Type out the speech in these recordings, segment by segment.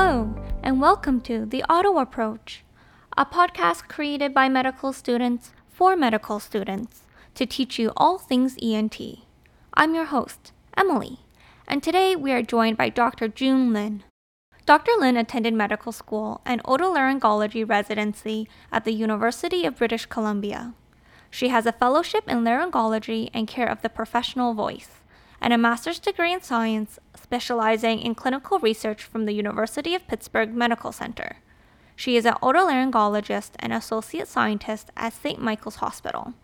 Hello, and welcome to The Auto Approach, a podcast created by medical students for medical students to teach you all things ENT. I'm your host, Emily, and today we are joined by Dr. Jun Lin. Dr. Lin attended medical school and otolaryngology residency at the University of British Columbia. She has a fellowship in laryngology and care of the professional voice, and a master's degree in science specializing in clinical research from the University of Pittsburgh Medical Center. She is an otolaryngologist and associate scientist at St. Michael's Hospital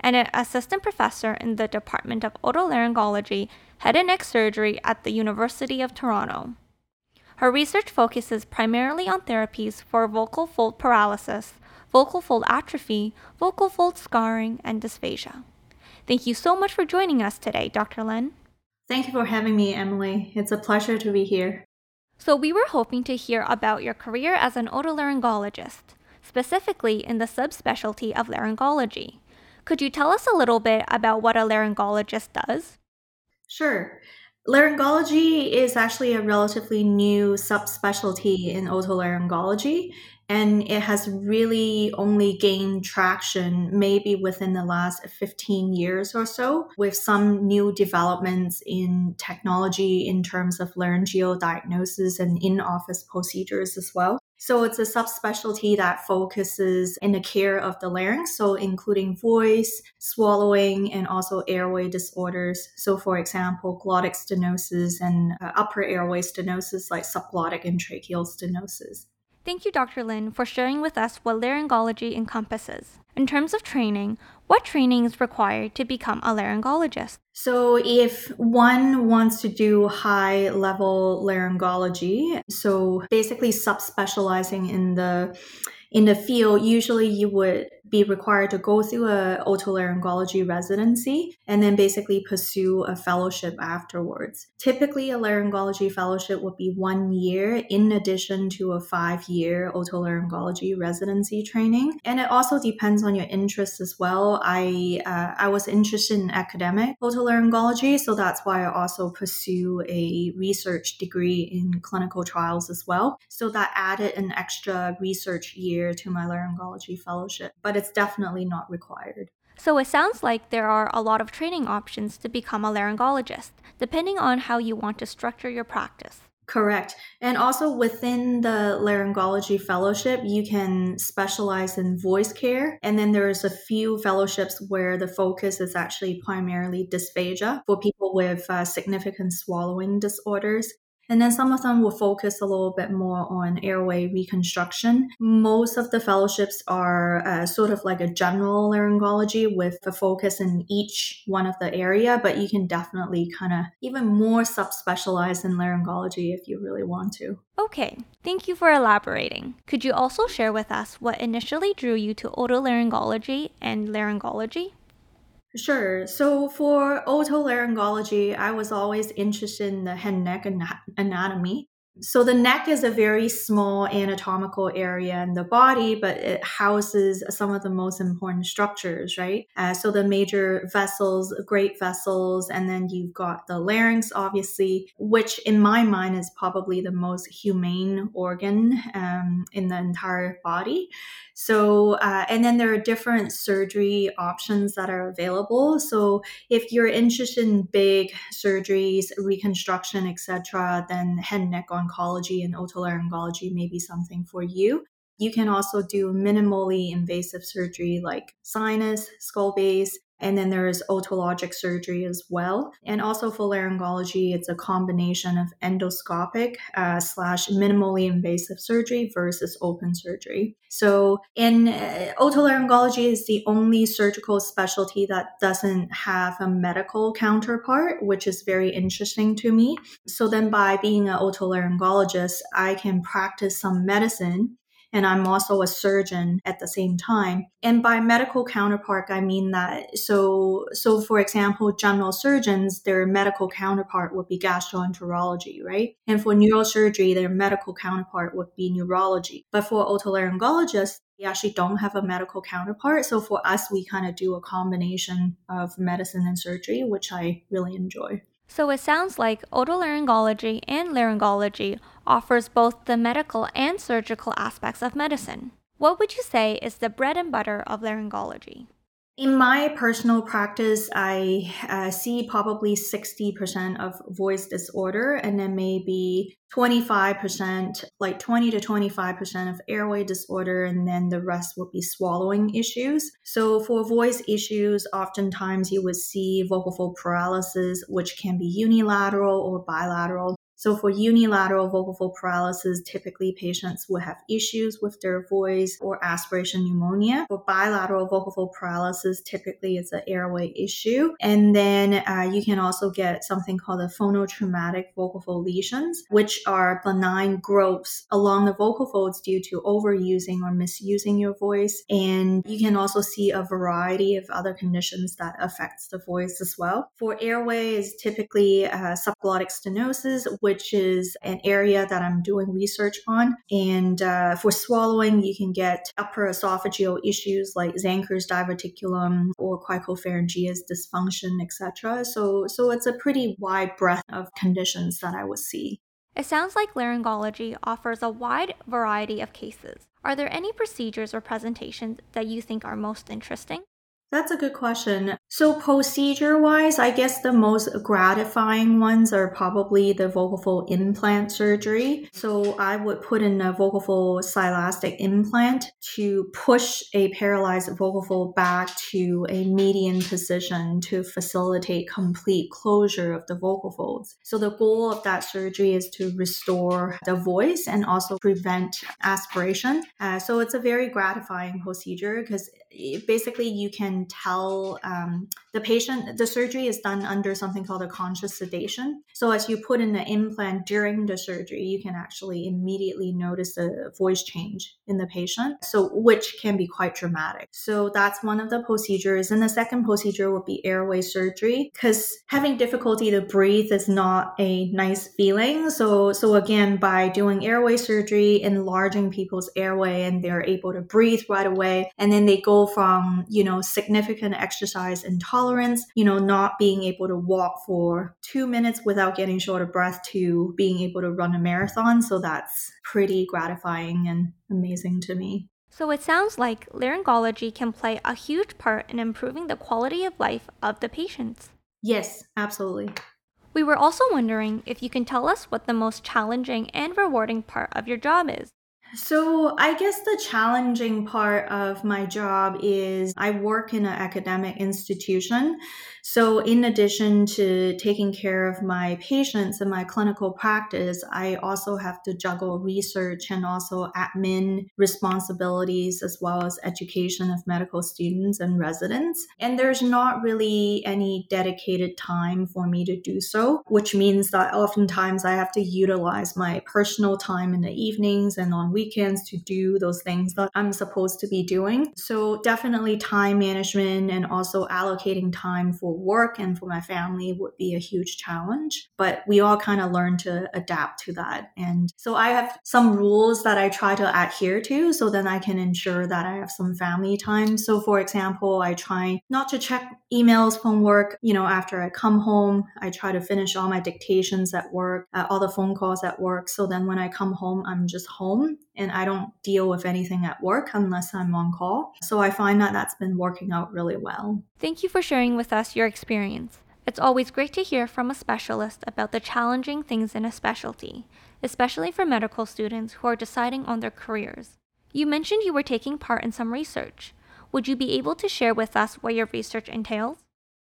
and an assistant professor in the Department of Otolaryngology, Head and Neck Surgery at the University of Toronto. Her research focuses primarily on therapies for vocal fold paralysis, vocal fold atrophy, vocal fold scarring, and dysphagia. Thank you so much for joining us today, Dr. Lin. Thank you for having me, Emily. It's a pleasure to be here. So, we were hoping to hear about your career as an otolaryngologist, specifically in the subspecialty of laryngology. Could you tell us a little bit about what a laryngologist does? Sure. Laryngology is actually a relatively new subspecialty in otolaryngology, and it has really only gained traction maybe within the last 15 years or so, with some new developments in technology in terms of laryngeal diagnosis and in office procedures as well. So it's a subspecialty that focuses in the care of the larynx, so including voice, swallowing, and also airway disorders. So, for example, glottic stenosis and uh, upper airway stenosis, like subglottic and tracheal stenosis. Thank you, Dr. Lin, for sharing with us what laryngology encompasses. In terms of training, what training is required to become a laryngologist? So, if one wants to do high level laryngology, so basically subspecializing in the in the field, usually you would be required to go through a otolaryngology residency and then basically pursue a fellowship afterwards. Typically, a laryngology fellowship would be one year in addition to a five year otolaryngology residency training. And it also depends on your interests as well. I, uh, I was interested in academic otolaryngology, so that's why I also pursue a research degree in clinical trials as well. So that added an extra research year to my laryngology fellowship. But it's it's definitely not required. So it sounds like there are a lot of training options to become a laryngologist, depending on how you want to structure your practice. Correct. And also within the laryngology fellowship, you can specialize in voice care. And then there's a few fellowships where the focus is actually primarily dysphagia for people with uh, significant swallowing disorders. And then some of them will focus a little bit more on airway reconstruction. Most of the fellowships are uh, sort of like a general laryngology with a focus in each one of the area, but you can definitely kind of even more subspecialize in laryngology if you really want to. Okay, thank you for elaborating. Could you also share with us what initially drew you to otolaryngology and laryngology? Sure. So for otolaryngology, I was always interested in the head neck anatomy. So the neck is a very small anatomical area in the body, but it houses some of the most important structures, right? Uh, so the major vessels, great vessels, and then you've got the larynx, obviously, which in my mind is probably the most humane organ um, in the entire body. So, uh, and then there are different surgery options that are available. So, if you're interested in big surgeries, reconstruction, etc., then head neck oncology and otolaryngology may be something for you. You can also do minimally invasive surgery like sinus, skull base, and then there's otologic surgery as well. And also for laryngology, it's a combination of endoscopic uh, slash minimally invasive surgery versus open surgery. So in uh, otolaryngology is the only surgical specialty that doesn't have a medical counterpart, which is very interesting to me. So then by being an otolaryngologist, I can practice some medicine and I'm also a surgeon at the same time. And by medical counterpart, I mean that so so for example, general surgeons, their medical counterpart would be gastroenterology, right? And for neurosurgery, their medical counterpart would be neurology. But for otolaryngologists, we actually don't have a medical counterpart. So for us, we kind of do a combination of medicine and surgery, which I really enjoy. So it sounds like otolaryngology and laryngology offers both the medical and surgical aspects of medicine. What would you say is the bread and butter of laryngology? In my personal practice, I uh, see probably 60% of voice disorder and then maybe 25%, like 20 to 25% of airway disorder, and then the rest will be swallowing issues. So, for voice issues, oftentimes you would see vocal fold paralysis, which can be unilateral or bilateral. So for unilateral vocal fold paralysis, typically patients will have issues with their voice or aspiration pneumonia. For bilateral vocal fold paralysis, typically it's an airway issue. And then uh, you can also get something called a phonotraumatic vocal fold lesions, which are benign growths along the vocal folds due to overusing or misusing your voice. And you can also see a variety of other conditions that affects the voice as well. For airway is typically uh, subglottic stenosis, which is an area that I'm doing research on. And uh, for swallowing, you can get upper esophageal issues like Zenker's diverticulum or cricopharyngeus dysfunction, etc. So, so it's a pretty wide breadth of conditions that I would see. It sounds like laryngology offers a wide variety of cases. Are there any procedures or presentations that you think are most interesting? That's a good question. So, procedure wise, I guess the most gratifying ones are probably the vocal fold implant surgery. So, I would put in a vocal fold silastic implant to push a paralyzed vocal fold back to a median position to facilitate complete closure of the vocal folds. So, the goal of that surgery is to restore the voice and also prevent aspiration. Uh, so, it's a very gratifying procedure because basically you can tell um, the patient the surgery is done under something called a conscious sedation. So as you put in the implant during the surgery you can actually immediately notice a voice change in the patient so which can be quite dramatic. So that's one of the procedures. And the second procedure would be airway surgery because having difficulty to breathe is not a nice feeling. So so again by doing airway surgery enlarging people's airway and they're able to breathe right away and then they go from, you know, significant exercise intolerance, you know, not being able to walk for two minutes without getting short of breath to being able to run a marathon. So that's pretty gratifying and amazing to me. So it sounds like laryngology can play a huge part in improving the quality of life of the patients. Yes, absolutely. We were also wondering if you can tell us what the most challenging and rewarding part of your job is. So, I guess the challenging part of my job is I work in an academic institution. So, in addition to taking care of my patients in my clinical practice, I also have to juggle research and also admin responsibilities as well as education of medical students and residents. And there's not really any dedicated time for me to do so, which means that oftentimes I have to utilize my personal time in the evenings and on weekends to do those things that I'm supposed to be doing. So, definitely time management and also allocating time for work and for my family would be a huge challenge. But we all kind of learn to adapt to that. And so I have some rules that I try to adhere to so then I can ensure that I have some family time. So, for example, I try not to check emails from work, you know, after I come home. I try to finish all my dictations at work, uh, all the phone calls at work. So then when I come home, I'm just home and I don't deal with anything at work unless I'm on call. So I find that that's been working out really well. Thank you for sharing with us your experience. It's always great to hear from a specialist about the challenging things in a specialty, especially for medical students who are deciding on their careers. You mentioned you were taking part in some research. Would you be able to share with us what your research entails?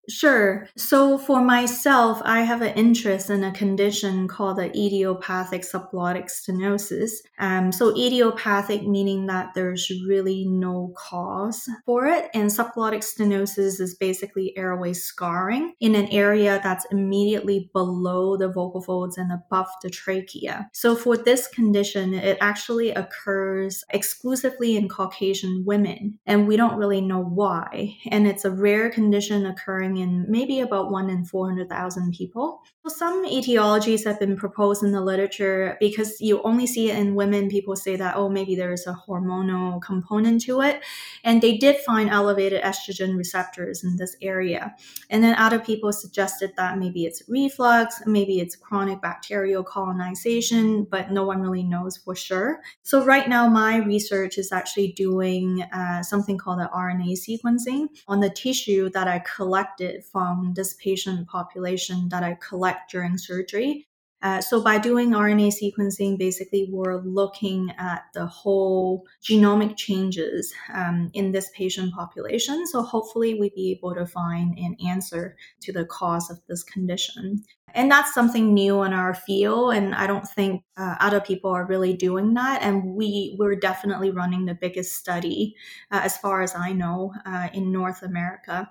Sure. So for myself, I have an interest in a condition called the idiopathic subglottic stenosis. Um, so idiopathic meaning that there's really no cause for it, and subglottic stenosis is basically airway scarring in an area that's immediately below the vocal folds and above the trachea. So for this condition, it actually occurs exclusively in Caucasian women, and we don't really know why. And it's a rare condition occurring in maybe about 1 in 400,000 people. So some etiologies have been proposed in the literature because you only see it in women. People say that, oh, maybe there's a hormonal component to it. And they did find elevated estrogen receptors in this area. And then other people suggested that maybe it's reflux, maybe it's chronic bacterial colonization, but no one really knows for sure. So right now, my research is actually doing uh, something called the RNA sequencing on the tissue that I collected from this patient population that I collect during surgery. Uh, so by doing RNA sequencing, basically we're looking at the whole genomic changes um, in this patient population. So hopefully we'd be able to find an answer to the cause of this condition. And that's something new in our field, and I don't think uh, other people are really doing that. And we we're definitely running the biggest study, uh, as far as I know, uh, in North America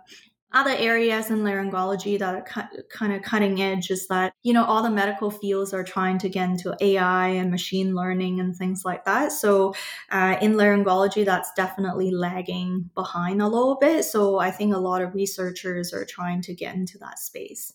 other areas in laryngology that are cu- kind of cutting edge is that you know all the medical fields are trying to get into ai and machine learning and things like that. So uh, in laryngology that's definitely lagging behind a little bit. So i think a lot of researchers are trying to get into that space.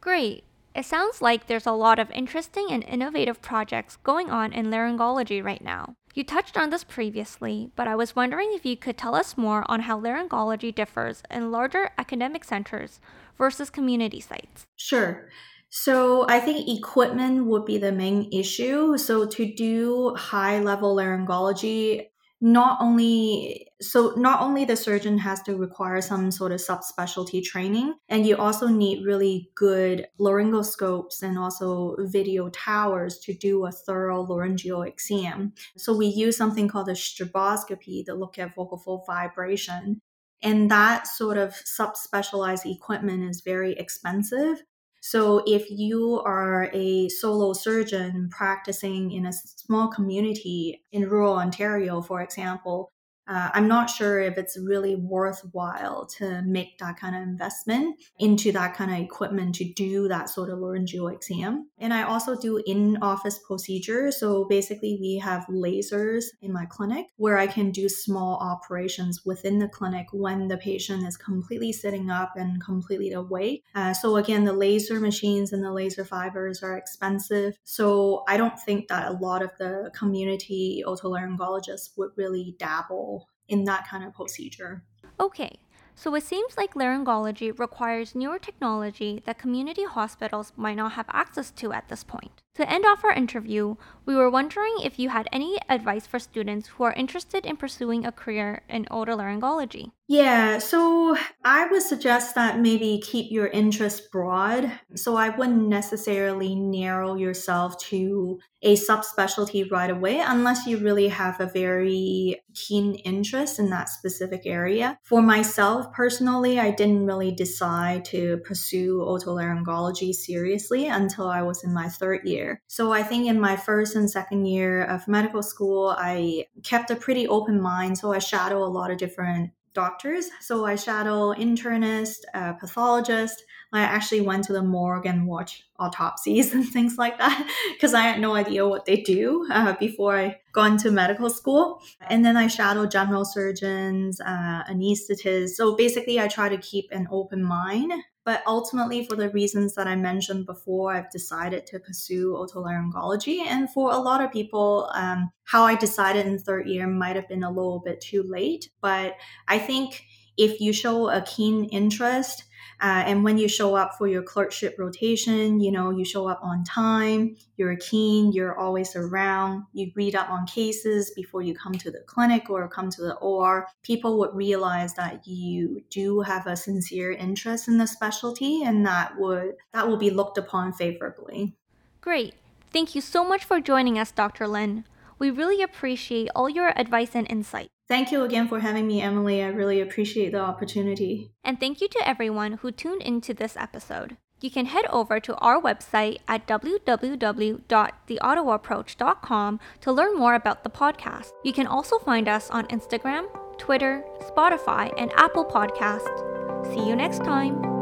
Great it sounds like there's a lot of interesting and innovative projects going on in laryngology right now you touched on this previously, but I was wondering if you could tell us more on how laryngology differs in larger academic centers versus community sites. Sure. So I think equipment would be the main issue. So to do high level laryngology, not only so not only the surgeon has to require some sort of subspecialty training and you also need really good laryngoscopes and also video towers to do a thorough laryngeal exam. So we use something called a stroboscopy to look at vocal fold vibration and that sort of subspecialized equipment is very expensive so if you are a solo surgeon practicing in a small community in rural Ontario, for example, uh, I'm not sure if it's really worthwhile to make that kind of investment into that kind of equipment to do that sort of laryngeal exam. And I also do in office procedures. So basically, we have lasers in my clinic where I can do small operations within the clinic when the patient is completely sitting up and completely awake. Uh, so again, the laser machines and the laser fibers are expensive. So I don't think that a lot of the community otolaryngologists would really dabble in that kind of procedure. Okay, so it seems like laryngology requires newer technology that community hospitals might not have access to at this point. To end off our interview, we were wondering if you had any advice for students who are interested in pursuing a career in otolaryngology. Yeah, so I would suggest that maybe keep your interest broad. So I wouldn't necessarily narrow yourself to a subspecialty right away unless you really have a very keen interest in that specific area. For myself personally, I didn't really decide to pursue otolaryngology seriously until I was in my third year So I think in my first and second year of medical school, I kept a pretty open mind. So I shadow a lot of different doctors. So I shadow internist, uh, pathologist. I actually went to the morgue and watched autopsies and things like that because I had no idea what they do uh, before I got into medical school. And then I shadowed general surgeons, uh, anesthetists. So basically, I try to keep an open mind but ultimately, for the reasons that I mentioned before, I've decided to pursue otolaryngology. And for a lot of people, um, how I decided in third year might have been a little bit too late. But I think if you show a keen interest, uh, and when you show up for your clerkship rotation, you know, you show up on time, you're keen, you're always around, you read up on cases before you come to the clinic or come to the OR, people would realize that you do have a sincere interest in the specialty and that would that will be looked upon favorably. Great. Thank you so much for joining us, Dr. Lin. We really appreciate all your advice and insight. Thank you again for having me, Emily. I really appreciate the opportunity. And thank you to everyone who tuned into this episode. You can head over to our website at www.theottawaapproach.com to learn more about the podcast. You can also find us on Instagram, Twitter, Spotify, and Apple Podcast. See you next time.